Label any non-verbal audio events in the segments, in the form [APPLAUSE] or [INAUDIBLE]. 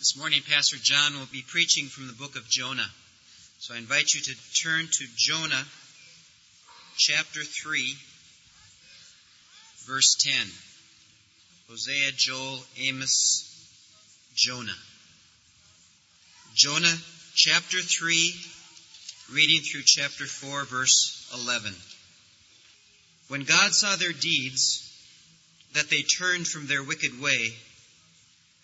This morning, Pastor John will be preaching from the book of Jonah. So I invite you to turn to Jonah chapter 3, verse 10. Hosea, Joel, Amos, Jonah. Jonah chapter 3, reading through chapter 4, verse 11. When God saw their deeds, that they turned from their wicked way,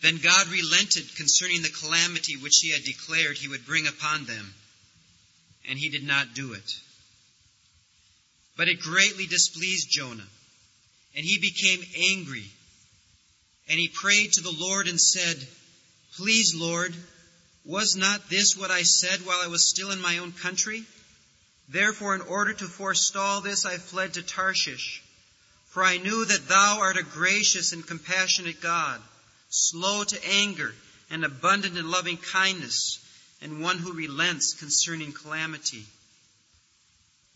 then God relented concerning the calamity which he had declared he would bring upon them, and he did not do it. But it greatly displeased Jonah, and he became angry. And he prayed to the Lord and said, Please, Lord, was not this what I said while I was still in my own country? Therefore, in order to forestall this, I fled to Tarshish. For I knew that thou art a gracious and compassionate God slow to anger, and abundant in loving kindness, and one who relents concerning calamity.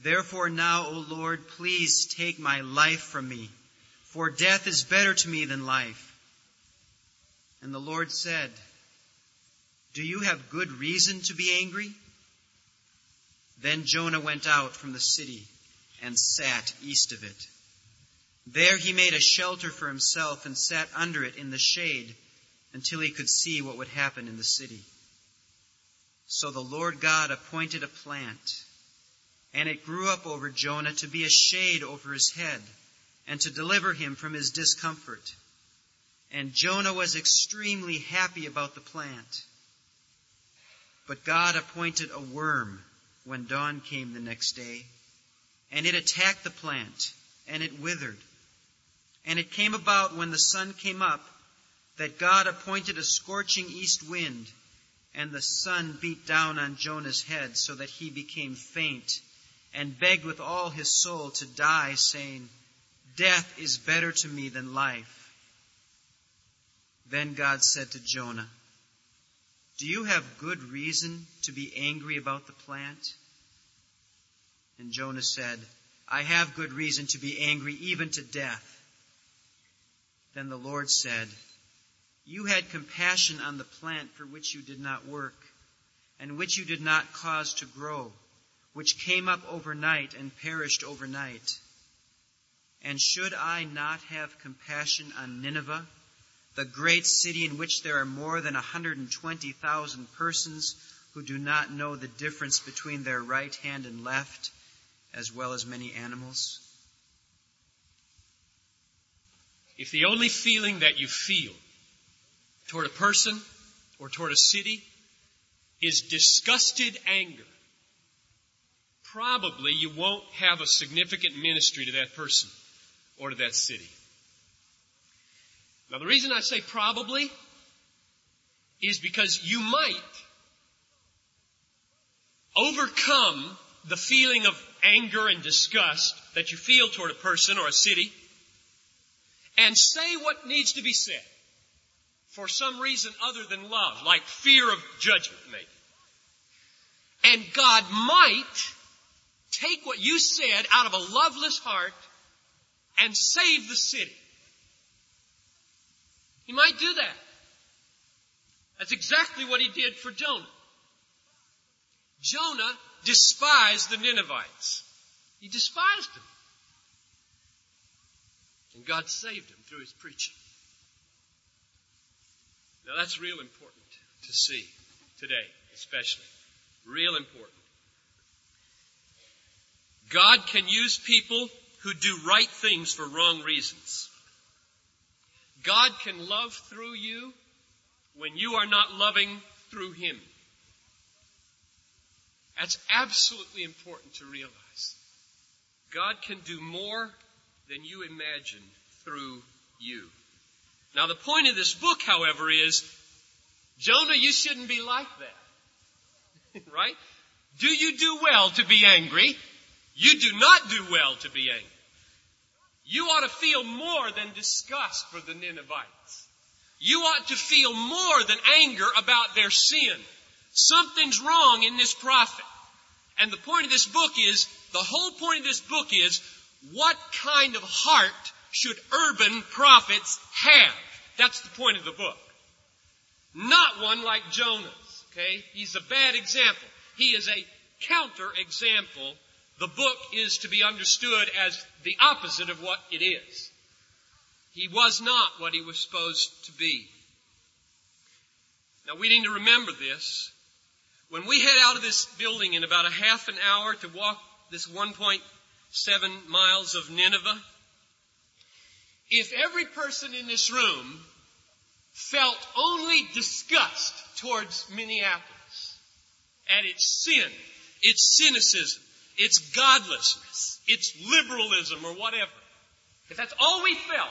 Therefore now, O Lord, please take my life from me, for death is better to me than life. And the Lord said, Do you have good reason to be angry? Then Jonah went out from the city and sat east of it. There he made a shelter for himself and sat under it in the shade until he could see what would happen in the city. So the Lord God appointed a plant, and it grew up over Jonah to be a shade over his head and to deliver him from his discomfort. And Jonah was extremely happy about the plant. But God appointed a worm when dawn came the next day, and it attacked the plant, and it withered. And it came about when the sun came up that God appointed a scorching east wind, and the sun beat down on Jonah's head so that he became faint, and begged with all his soul to die, saying, Death is better to me than life. Then God said to Jonah, Do you have good reason to be angry about the plant? And Jonah said, I have good reason to be angry even to death. Then the Lord said, You had compassion on the plant for which you did not work, and which you did not cause to grow, which came up overnight and perished overnight. And should I not have compassion on Nineveh, the great city in which there are more than 120,000 persons who do not know the difference between their right hand and left, as well as many animals? If the only feeling that you feel toward a person or toward a city is disgusted anger, probably you won't have a significant ministry to that person or to that city. Now, the reason I say probably is because you might overcome the feeling of anger and disgust that you feel toward a person or a city and say what needs to be said for some reason other than love, like fear of judgment, maybe. And God might take what you said out of a loveless heart and save the city. He might do that. That's exactly what he did for Jonah. Jonah despised the Ninevites. He despised them. And God saved him through his preaching. Now that's real important to see today, especially. Real important. God can use people who do right things for wrong reasons. God can love through you when you are not loving through Him. That's absolutely important to realize. God can do more than you imagine through you. Now, the point of this book, however, is Jonah, you shouldn't be like that. [LAUGHS] right? Do you do well to be angry? You do not do well to be angry. You ought to feel more than disgust for the Ninevites. You ought to feel more than anger about their sin. Something's wrong in this prophet. And the point of this book is, the whole point of this book is, what kind of heart should urban prophets have? That's the point of the book. Not one like Jonah's. Okay? He's a bad example. He is a counter example. The book is to be understood as the opposite of what it is. He was not what he was supposed to be. Now we need to remember this. When we head out of this building in about a half an hour to walk this 1.7 miles of Nineveh, if every person in this room felt only disgust towards Minneapolis at its sin, its cynicism, its godlessness, its liberalism, or whatever, if that's all we felt,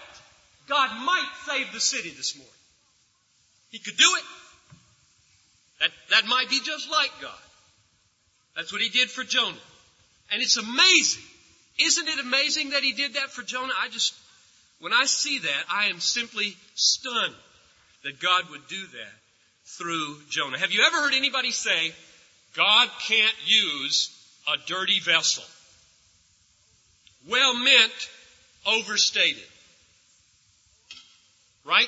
God might save the city this morning. He could do it. That, that might be just like God. That's what he did for Jonah. And it's amazing. Isn't it amazing that he did that for Jonah? I just, when I see that, I am simply stunned that God would do that through Jonah. Have you ever heard anybody say, God can't use a dirty vessel? Well meant, overstated. Right?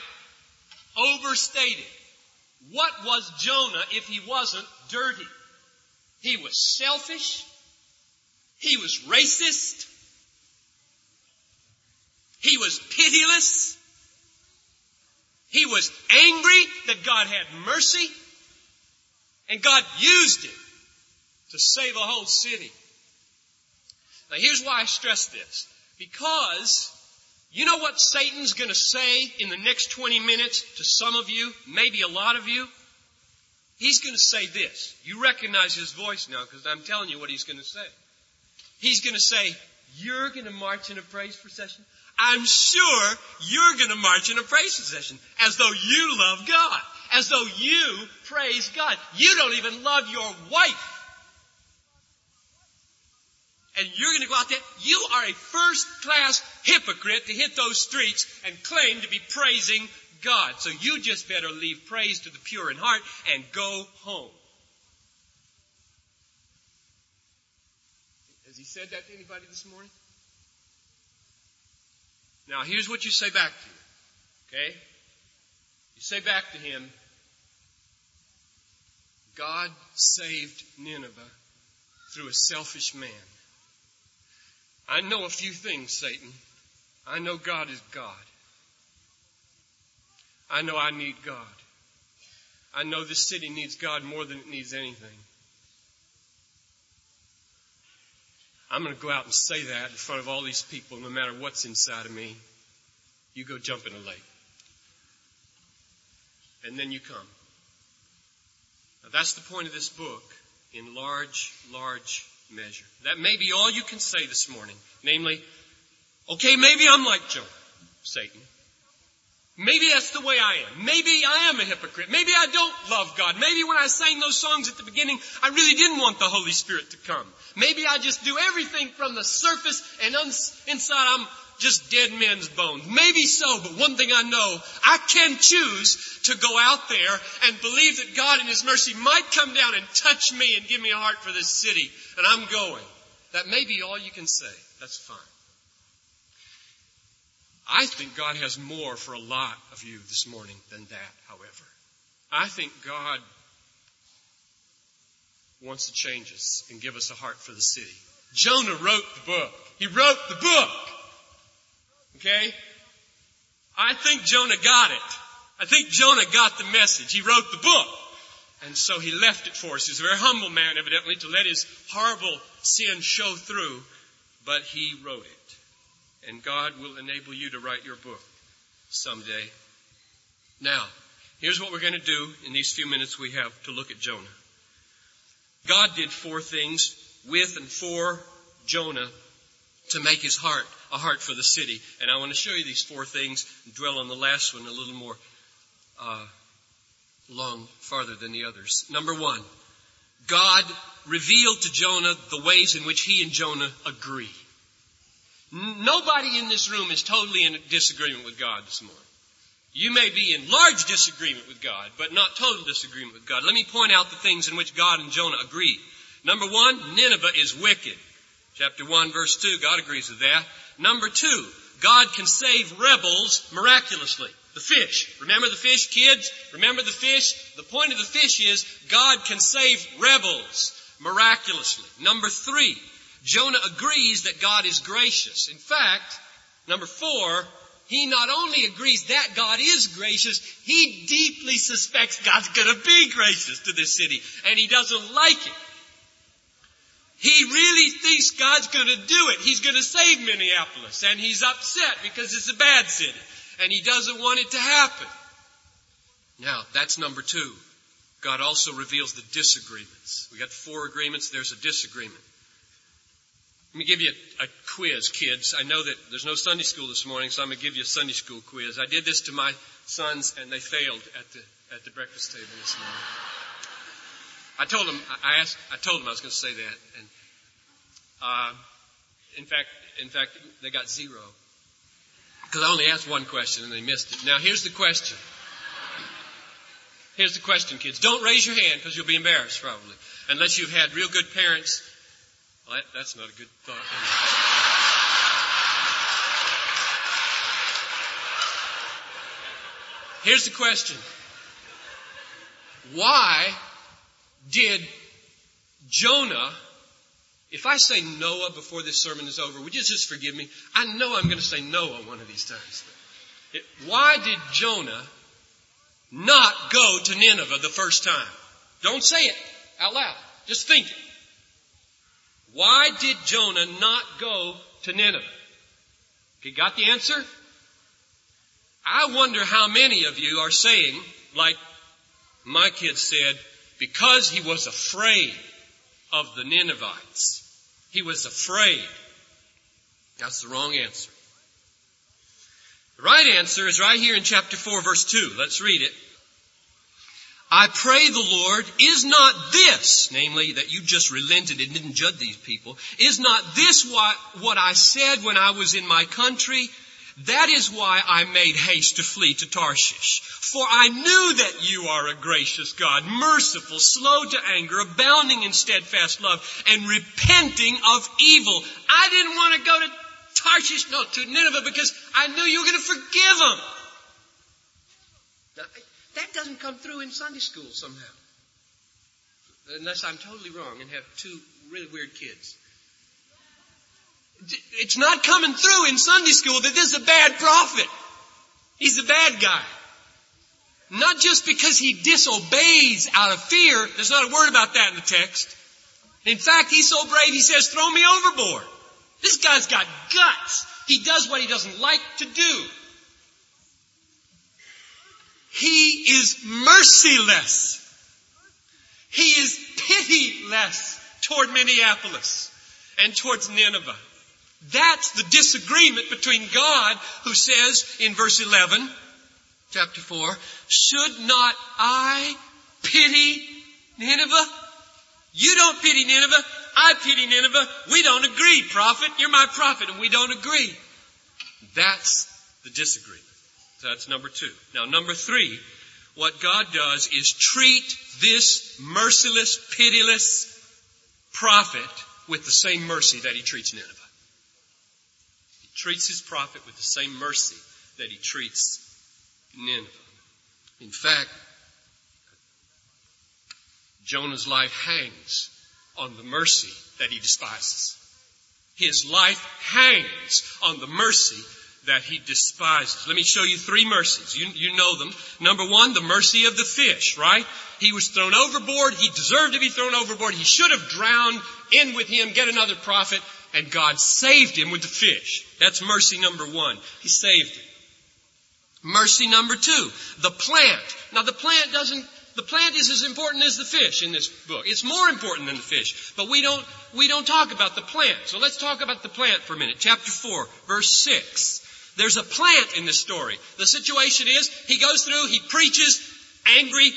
Overstated. What was Jonah if he wasn't dirty? He was selfish. He was racist. He was pitiless. He was angry that God had mercy. And God used him to save a whole city. Now here's why I stress this. Because you know what Satan's going to say in the next 20 minutes to some of you, maybe a lot of you? He's going to say this. You recognize his voice now because I'm telling you what he's going to say. He's going to say, You're going to march in a praise procession? I'm sure you're going to march in a praise procession as though you love God, as though you praise God. You don't even love your wife and you're going to go out there. You are a first class hypocrite to hit those streets and claim to be praising God. So you just better leave praise to the pure in heart and go home. Has he said that to anybody this morning? Now here's what you say back to him. Okay? You say back to him, God saved Nineveh through a selfish man. I know a few things, Satan. I know God is God. I know I need God. I know this city needs God more than it needs anything. I'm going to go out and say that in front of all these people, no matter what's inside of me. You go jump in a lake. And then you come. Now, that's the point of this book in large, large measure. That may be all you can say this morning. Namely, okay, maybe I'm like Jonah, Satan. Maybe that's the way I am. Maybe I am a hypocrite. Maybe I don't love God. Maybe when I sang those songs at the beginning, I really didn't want the Holy Spirit to come. Maybe I just do everything from the surface and inside I'm just dead men's bones. Maybe so, but one thing I know, I can choose to go out there and believe that God in His mercy might come down and touch me and give me a heart for this city. And I'm going. That may be all you can say. That's fine. I think God has more for a lot of you this morning than that, however. I think God wants to change us and give us a heart for the city. Jonah wrote the book. He wrote the book. Okay? I think Jonah got it. I think Jonah got the message. He wrote the book. And so he left it for us. He's a very humble man, evidently, to let his horrible sin show through, but he wrote it. And God will enable you to write your book someday. Now, here's what we're going to do in these few minutes we have to look at Jonah. God did four things with and for Jonah to make his heart a heart for the city. And I want to show you these four things and dwell on the last one a little more uh, long, farther than the others. Number one, God revealed to Jonah the ways in which he and Jonah agree. Nobody in this room is totally in disagreement with God this morning. You may be in large disagreement with God, but not total disagreement with God. Let me point out the things in which God and Jonah agree. Number one, Nineveh is wicked. Chapter 1, verse 2, God agrees with that. Number two, God can save rebels miraculously. The fish. Remember the fish, kids? Remember the fish? The point of the fish is God can save rebels miraculously. Number three, Jonah agrees that God is gracious. In fact, number four, he not only agrees that God is gracious, he deeply suspects God's gonna be gracious to this city, and he doesn't like it. He really thinks God's gonna do it. He's gonna save Minneapolis, and he's upset because it's a bad city, and he doesn't want it to happen. Now, that's number two. God also reveals the disagreements. We got four agreements, there's a disagreement. Let me give you a, quiz, kids. I know that there's no Sunday school this morning, so I'm going to give you a Sunday school quiz. I did this to my sons, and they failed at the at the breakfast table this morning. I told them, I asked, I told them I was going to say that, and uh, in fact, in fact, they got zero because I only asked one question and they missed it. Now here's the question. Here's the question, kids. Don't raise your hand because you'll be embarrassed probably, unless you've had real good parents that's not a good thought. Here's the question. Why did Jonah, if I say Noah before this sermon is over, would you just forgive me? I know I'm going to say Noah one of these times. Why did Jonah not go to Nineveh the first time? Don't say it out loud. Just think it. Why did Jonah not go to Nineveh? You got the answer? I wonder how many of you are saying, like my kid said, because he was afraid of the Ninevites. He was afraid. That's the wrong answer. The right answer is right here in chapter 4 verse 2. Let's read it. I pray the Lord, is not this, namely that you just relented and didn't judge these people, is not this what, what I said when I was in my country? That is why I made haste to flee to Tarshish. For I knew that you are a gracious God, merciful, slow to anger, abounding in steadfast love, and repenting of evil. I didn't want to go to Tarshish, no, to Nineveh because I knew you were going to forgive them. Now, that doesn't come through in Sunday school somehow. Unless I'm totally wrong and have two really weird kids. It's not coming through in Sunday school that this is a bad prophet. He's a bad guy. Not just because he disobeys out of fear. There's not a word about that in the text. In fact, he's so brave he says, throw me overboard. This guy's got guts. He does what he doesn't like to do. He is merciless. He is pitiless toward Minneapolis and towards Nineveh. That's the disagreement between God, who says in verse 11, chapter 4, should not I pity Nineveh? You don't pity Nineveh. I pity Nineveh. We don't agree, prophet. You're my prophet and we don't agree. That's the disagreement. That's number two. Now, number three, what God does is treat this merciless, pitiless prophet with the same mercy that he treats Nineveh. He treats his prophet with the same mercy that he treats Nineveh. In fact, Jonah's life hangs on the mercy that he despises. His life hangs on the mercy that he despises. Let me show you three mercies. You, you know them. Number one, the mercy of the fish, right? He was thrown overboard. He deserved to be thrown overboard. He should have drowned in with him, get another prophet, and God saved him with the fish. That's mercy number one. He saved him. Mercy number two, the plant. Now the plant doesn't, the plant is as important as the fish in this book. It's more important than the fish. But we don't, we don't talk about the plant. So let's talk about the plant for a minute. Chapter 4, verse 6. There's a plant in this story. The situation is, he goes through, he preaches, angry,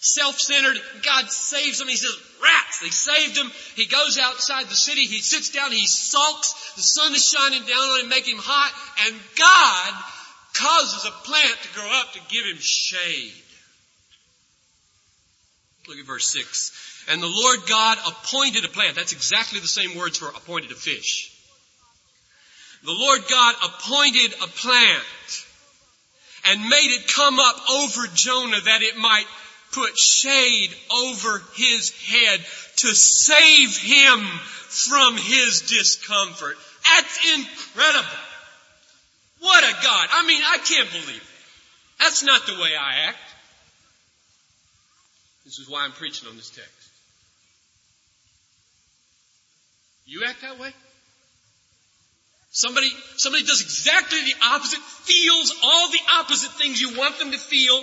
self-centered. God saves him. He says, rats, they saved him. He goes outside the city. He sits down. He sulks. The sun is shining down on him, making him hot. And God causes a plant to grow up to give him shade. Look at verse 6. And the Lord God appointed a plant. That's exactly the same words for appointed a fish the Lord God appointed a plant and made it come up over Jonah that it might put shade over his head to save him from his discomfort. That's incredible. What a God. I mean, I can't believe it. That's not the way I act. This is why I'm preaching on this text. You act that way? Somebody, somebody does exactly the opposite, feels all the opposite things you want them to feel,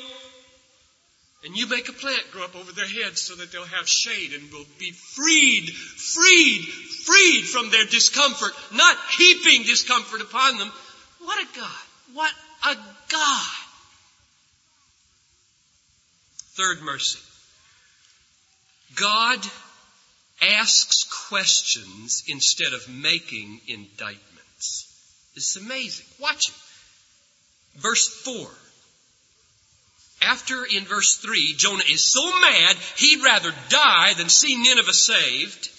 and you make a plant grow up over their heads so that they'll have shade and will be freed, freed, freed from their discomfort, not heaping discomfort upon them. What a God. What a God. Third mercy. God asks questions instead of making indictments. This is amazing. Watch it. Verse 4. After in verse 3, Jonah is so mad he'd rather die than see Nineveh saved,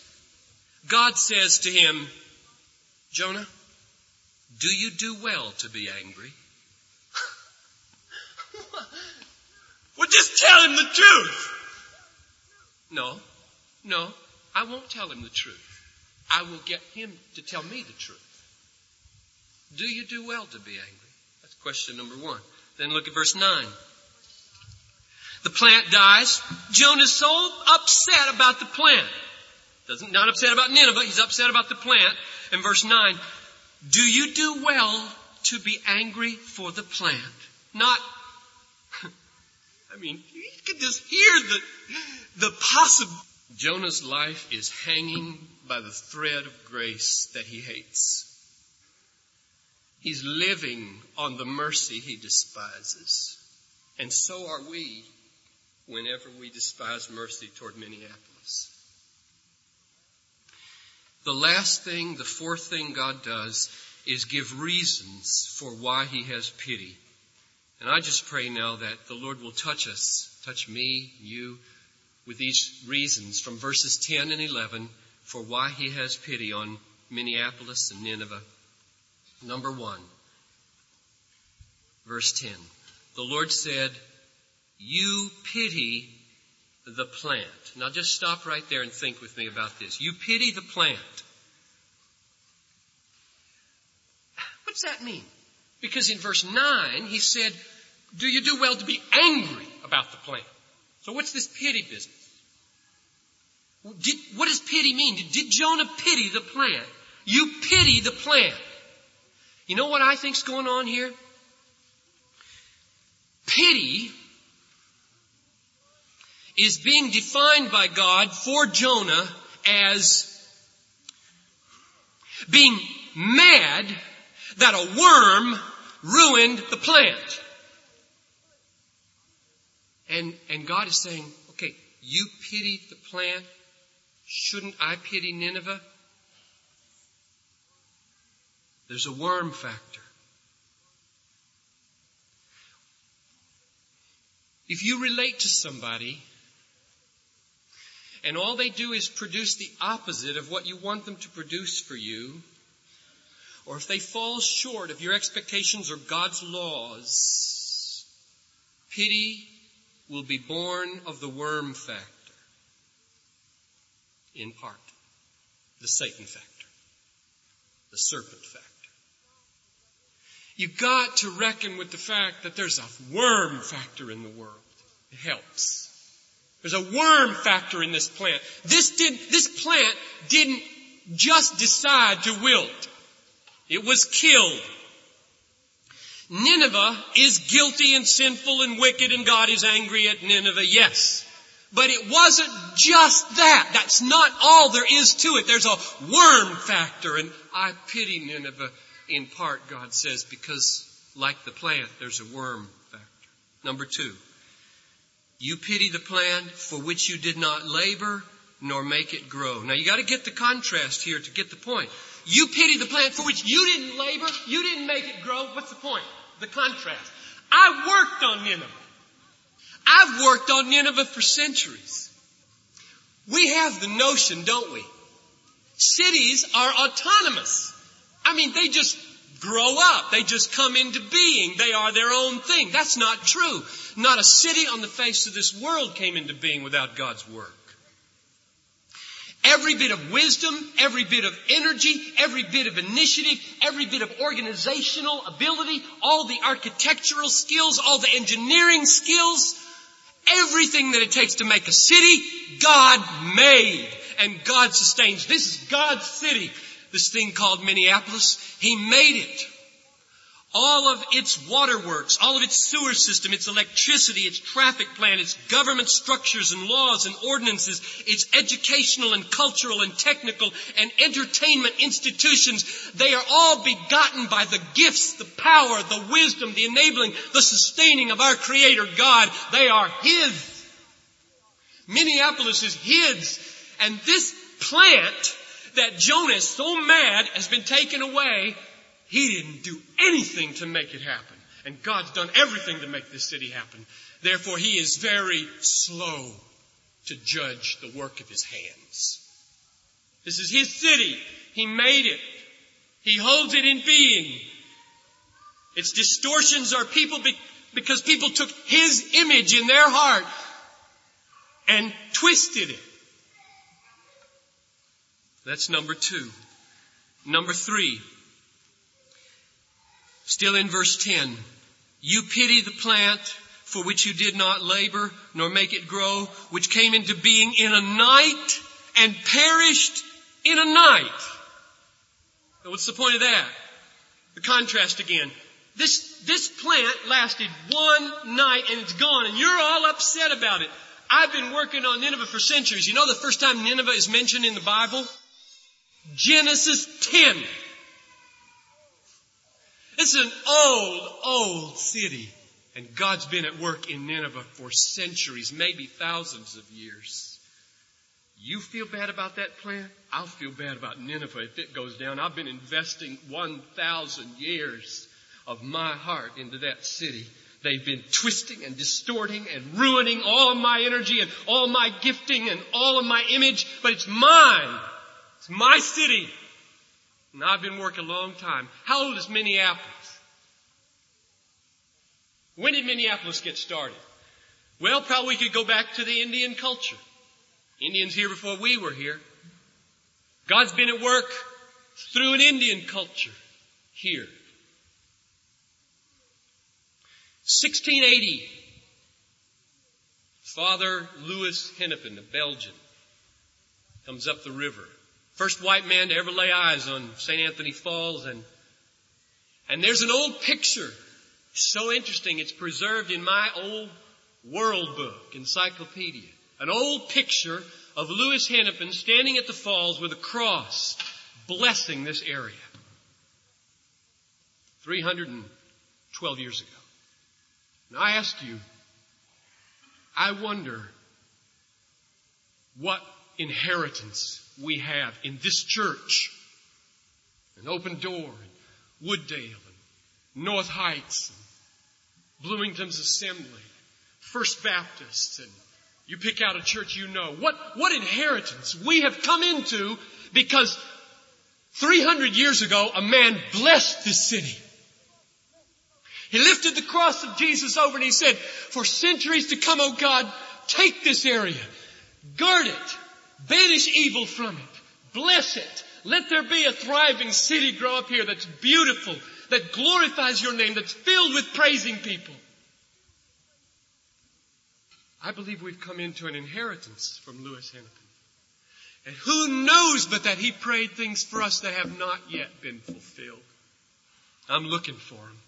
God says to him, Jonah, do you do well to be angry? [LAUGHS] well, just tell him the truth. No, no, I won't tell him the truth. I will get him to tell me the truth. Do you do well to be angry? That's question number one. Then look at verse 9. The plant dies. Jonah's so upset about the plant. Doesn't, not upset about Nineveh, he's upset about the plant. In verse 9, do you do well to be angry for the plant? Not, [LAUGHS] I mean, you can just hear the, the possible. Jonah's life is hanging by the thread of grace that he hates. He's living on the mercy he despises. And so are we whenever we despise mercy toward Minneapolis. The last thing, the fourth thing God does is give reasons for why He has pity. And I just pray now that the Lord will touch us, touch me, you, with these reasons from verses 10 and 11 for why He has pity on Minneapolis and Nineveh. Number one, verse 10. The Lord said, You pity the plant. Now just stop right there and think with me about this. You pity the plant. What's that mean? Because in verse 9, he said, Do you do well to be angry about the plant? So what's this pity business? Did, what does pity mean? Did, did Jonah pity the plant? You pity the plant. You know what I think's going on here? Pity is being defined by God for Jonah as being mad that a worm ruined the plant. And, and God is saying, okay, you pity the plant. Shouldn't I pity Nineveh? There's a worm factor. If you relate to somebody and all they do is produce the opposite of what you want them to produce for you, or if they fall short of your expectations or God's laws, pity will be born of the worm factor, in part, the Satan factor, the serpent factor. You've got to reckon with the fact that there's a worm factor in the world. It helps. There's a worm factor in this plant. This did, this plant didn't just decide to wilt. It was killed. Nineveh is guilty and sinful and wicked and God is angry at Nineveh, yes. But it wasn't just that. That's not all there is to it. There's a worm factor and I pity Nineveh in part, God says, because like the plant, there's a worm factor. Number two, you pity the plant for which you did not labor nor make it grow. Now you gotta get the contrast here to get the point. You pity the plant for which you didn't labor, you didn't make it grow. What's the point? The contrast. I worked on Nineveh. I've worked on Nineveh for centuries. We have the notion, don't we? Cities are autonomous. I mean, they just grow up. They just come into being. They are their own thing. That's not true. Not a city on the face of this world came into being without God's work. Every bit of wisdom, every bit of energy, every bit of initiative, every bit of organizational ability, all the architectural skills, all the engineering skills, everything that it takes to make a city, God made and God sustains. This is God's city. This thing called Minneapolis, He made it all of its waterworks, all of its sewer system, its electricity, its traffic plan, its government structures and laws and ordinances, its educational and cultural and technical and entertainment institutions, they are all begotten by the gifts, the power, the wisdom, the enabling, the sustaining of our Creator God. They are His. Minneapolis is His. And this plant that Jonah is so mad has been taken away he didn't do anything to make it happen. And God's done everything to make this city happen. Therefore, He is very slow to judge the work of His hands. This is His city. He made it. He holds it in being. Its distortions are people be- because people took His image in their heart and twisted it. That's number two. Number three, Still in verse 10. You pity the plant for which you did not labor nor make it grow, which came into being in a night and perished in a night. Now what's the point of that? The contrast again. This, this plant lasted one night and it's gone and you're all upset about it. I've been working on Nineveh for centuries. You know the first time Nineveh is mentioned in the Bible? Genesis 10. It's an old, old city. And God's been at work in Nineveh for centuries, maybe thousands of years. You feel bad about that plan? I'll feel bad about Nineveh if it goes down. I've been investing 1,000 years of my heart into that city. They've been twisting and distorting and ruining all of my energy and all my gifting and all of my image, but it's mine. It's my city. And I've been working a long time. How old is Minneapolis? When did Minneapolis get started? Well, probably we could go back to the Indian culture. Indians here before we were here. God's been at work through an Indian culture here. 1680, Father Louis Hennepin, a Belgian, comes up the river First white man to ever lay eyes on St. Anthony Falls and, and there's an old picture. So interesting. It's preserved in my old world book, encyclopedia. An old picture of Louis Hennepin standing at the falls with a cross blessing this area. 312 years ago. Now I ask you, I wonder what inheritance we have in this church, an open door, and Wooddale, and North Heights, and Bloomington's Assembly, First Baptist, and you pick out a church you know. What, what inheritance we have come into because 300 years ago a man blessed this city. He lifted the cross of Jesus over and he said, for centuries to come, oh God, take this area, guard it, Banish evil from it. Bless it. Let there be a thriving city grow up here that's beautiful, that glorifies your name, that's filled with praising people. I believe we've come into an inheritance from Louis Hennepin. And who knows but that he prayed things for us that have not yet been fulfilled. I'm looking for them.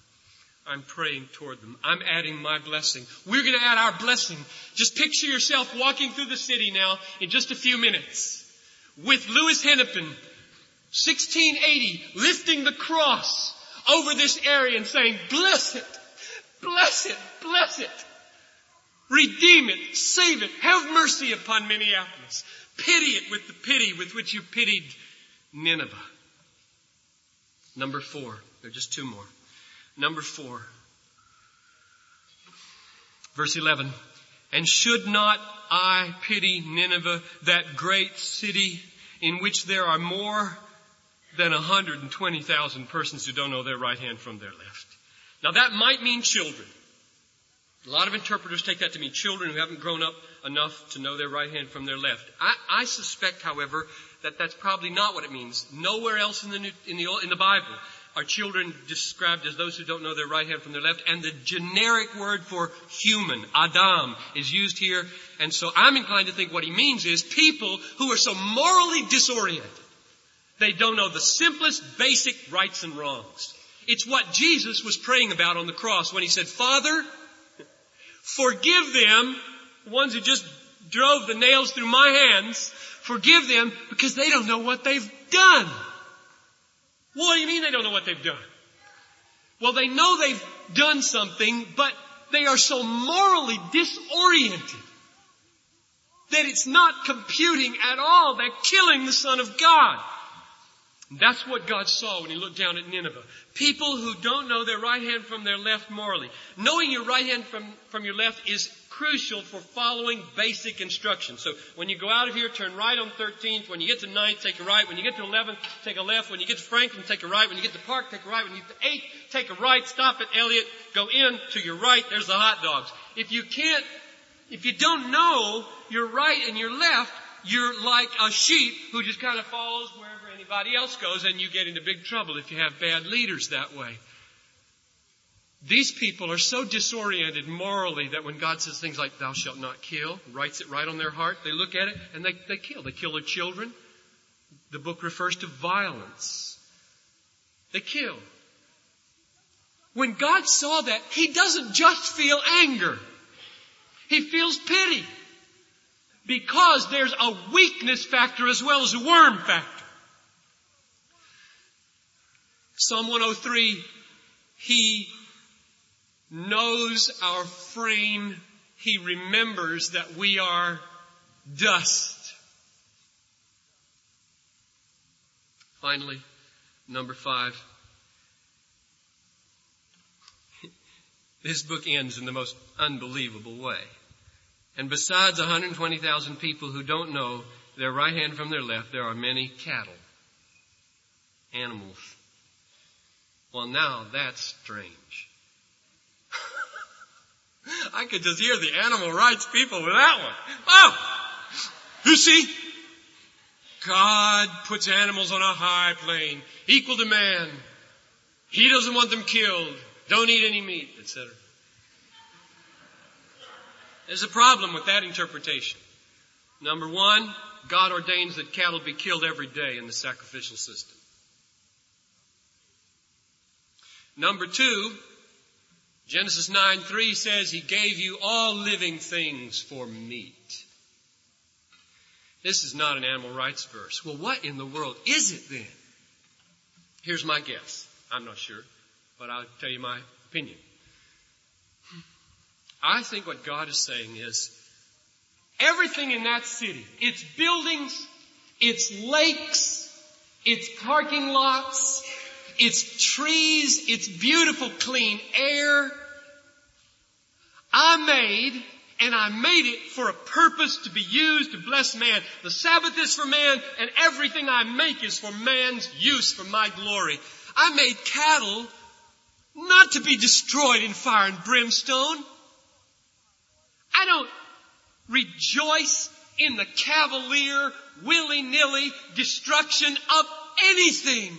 I'm praying toward them. I'm adding my blessing. We're going to add our blessing. Just picture yourself walking through the city now in just a few minutes with Louis Hennepin, 1680, lifting the cross over this area and saying, bless it, bless it, bless it. Redeem it, save it, have mercy upon Minneapolis. Pity it with the pity with which you pitied Nineveh. Number four. There are just two more. Number four. Verse 11. And should not I pity Nineveh, that great city in which there are more than 120,000 persons who don't know their right hand from their left. Now that might mean children. A lot of interpreters take that to mean children who haven't grown up enough to know their right hand from their left. I, I suspect, however, that that's probably not what it means. Nowhere else in the, New, in the, in the Bible are children described as those who don't know their right hand from their left. And the generic word for human, Adam, is used here. And so I'm inclined to think what he means is people who are so morally disoriented. They don't know the simplest basic rights and wrongs. It's what Jesus was praying about on the cross when he said, Father, forgive them, the ones who just drove the nails through my hands, forgive them because they don't know what they've done. What do you mean they don't know what they've done? Well, they know they've done something, but they are so morally disoriented that it's not computing at all. They're killing the Son of God. That's what God saw when He looked down at Nineveh. People who don't know their right hand from their left morally. Knowing your right hand from, from your left is crucial for following basic instructions. So when you go out of here, turn right on 13th. When you get to 9th, take a right. When you get to 11th, take a left. When you get to Franklin, take a right. When you get to Park, take a right. When you get to 8th, take a right. Stop at Elliott. Go in to your right. There's the hot dogs. If you can't, if you don't know your right and your left, you're like a sheep who just kind of follows wherever anybody else goes and you get into big trouble if you have bad leaders that way. These people are so disoriented morally that when God says things like, thou shalt not kill, writes it right on their heart, they look at it and they, they kill. They kill their children. The book refers to violence. They kill. When God saw that, He doesn't just feel anger. He feels pity. Because there's a weakness factor as well as a worm factor. Psalm 103, He knows our frame. He remembers that we are dust. Finally, number five. [LAUGHS] This book ends in the most unbelievable way. And besides 120,000 people who don't know their right hand from their left, there are many cattle, animals, well, now that's strange. I could just hear the animal rights people with that one. Oh! You see? God puts animals on a high plane, equal to man. He doesn't want them killed. Don't eat any meat, etc. There's a problem with that interpretation. Number one, God ordains that cattle be killed every day in the sacrificial system. Number two, Genesis 9 3 says, He gave you all living things for meat. This is not an animal rights verse. Well, what in the world is it then? Here's my guess. I'm not sure, but I'll tell you my opinion. I think what God is saying is everything in that city, its buildings, its lakes, its parking lots, its trees, its beautiful clean air. I made, and I made it for a purpose to be used to bless man. The Sabbath is for man, and everything I make is for man's use, for my glory. I made cattle not to be destroyed in fire and brimstone. I don't rejoice in the cavalier, willy-nilly destruction of anything.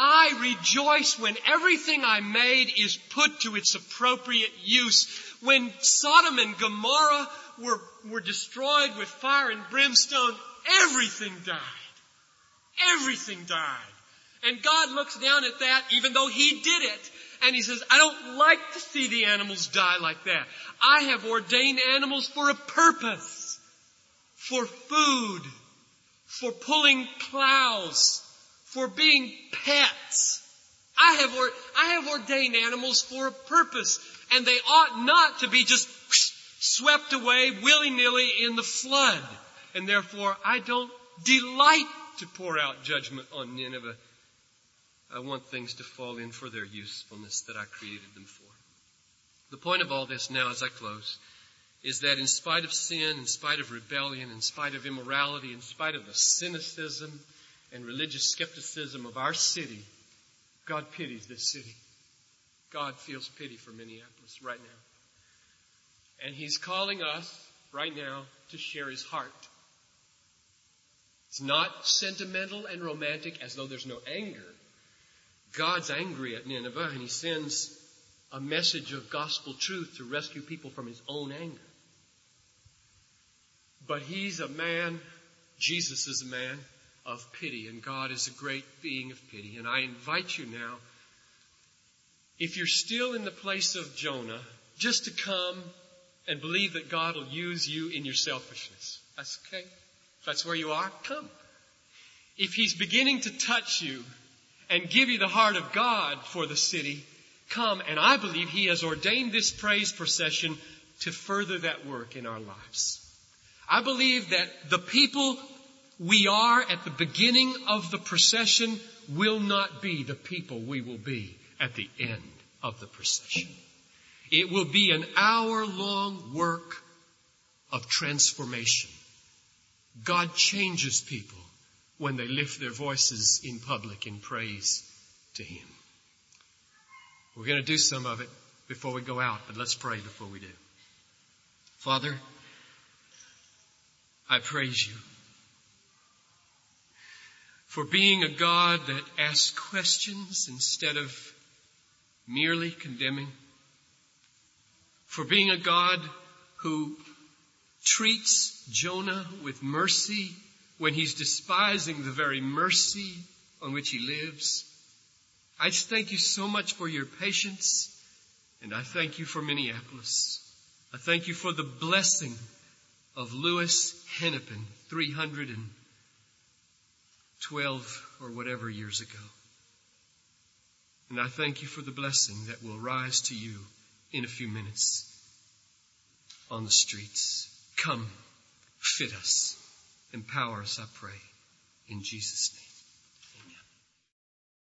I rejoice when everything I made is put to its appropriate use. When Sodom and Gomorrah were, were destroyed with fire and brimstone, everything died. Everything died. And God looks down at that even though He did it. And He says, I don't like to see the animals die like that. I have ordained animals for a purpose. For food. For pulling plows for being pets. I have, or, I have ordained animals for a purpose, and they ought not to be just swept away willy-nilly in the flood. And therefore, I don't delight to pour out judgment on Nineveh. I want things to fall in for their usefulness that I created them for. The point of all this now as I close is that in spite of sin, in spite of rebellion, in spite of immorality, in spite of the cynicism, and religious skepticism of our city, God pities this city. God feels pity for Minneapolis right now. And He's calling us right now to share His heart. It's not sentimental and romantic as though there's no anger. God's angry at Nineveh and He sends a message of gospel truth to rescue people from His own anger. But He's a man, Jesus is a man of pity, and God is a great being of pity. And I invite you now if you're still in the place of Jonah, just to come and believe that God will use you in your selfishness. That's okay. If that's where you are, come. If He's beginning to touch you and give you the heart of God for the city, come. And I believe He has ordained this praise procession to further that work in our lives. I believe that the people we are at the beginning of the procession will not be the people we will be at the end of the procession. It will be an hour long work of transformation. God changes people when they lift their voices in public in praise to Him. We're going to do some of it before we go out, but let's pray before we do. Father, I praise you for being a God that asks questions instead of merely condemning, for being a God who treats Jonah with mercy when he's despising the very mercy on which he lives. I thank you so much for your patience, and I thank you for Minneapolis. I thank you for the blessing of Louis Hennepin, 312 or whatever years ago. And I thank you for the blessing that will rise to you in a few minutes on the streets. Come, fit us, empower us, I pray, in Jesus' name.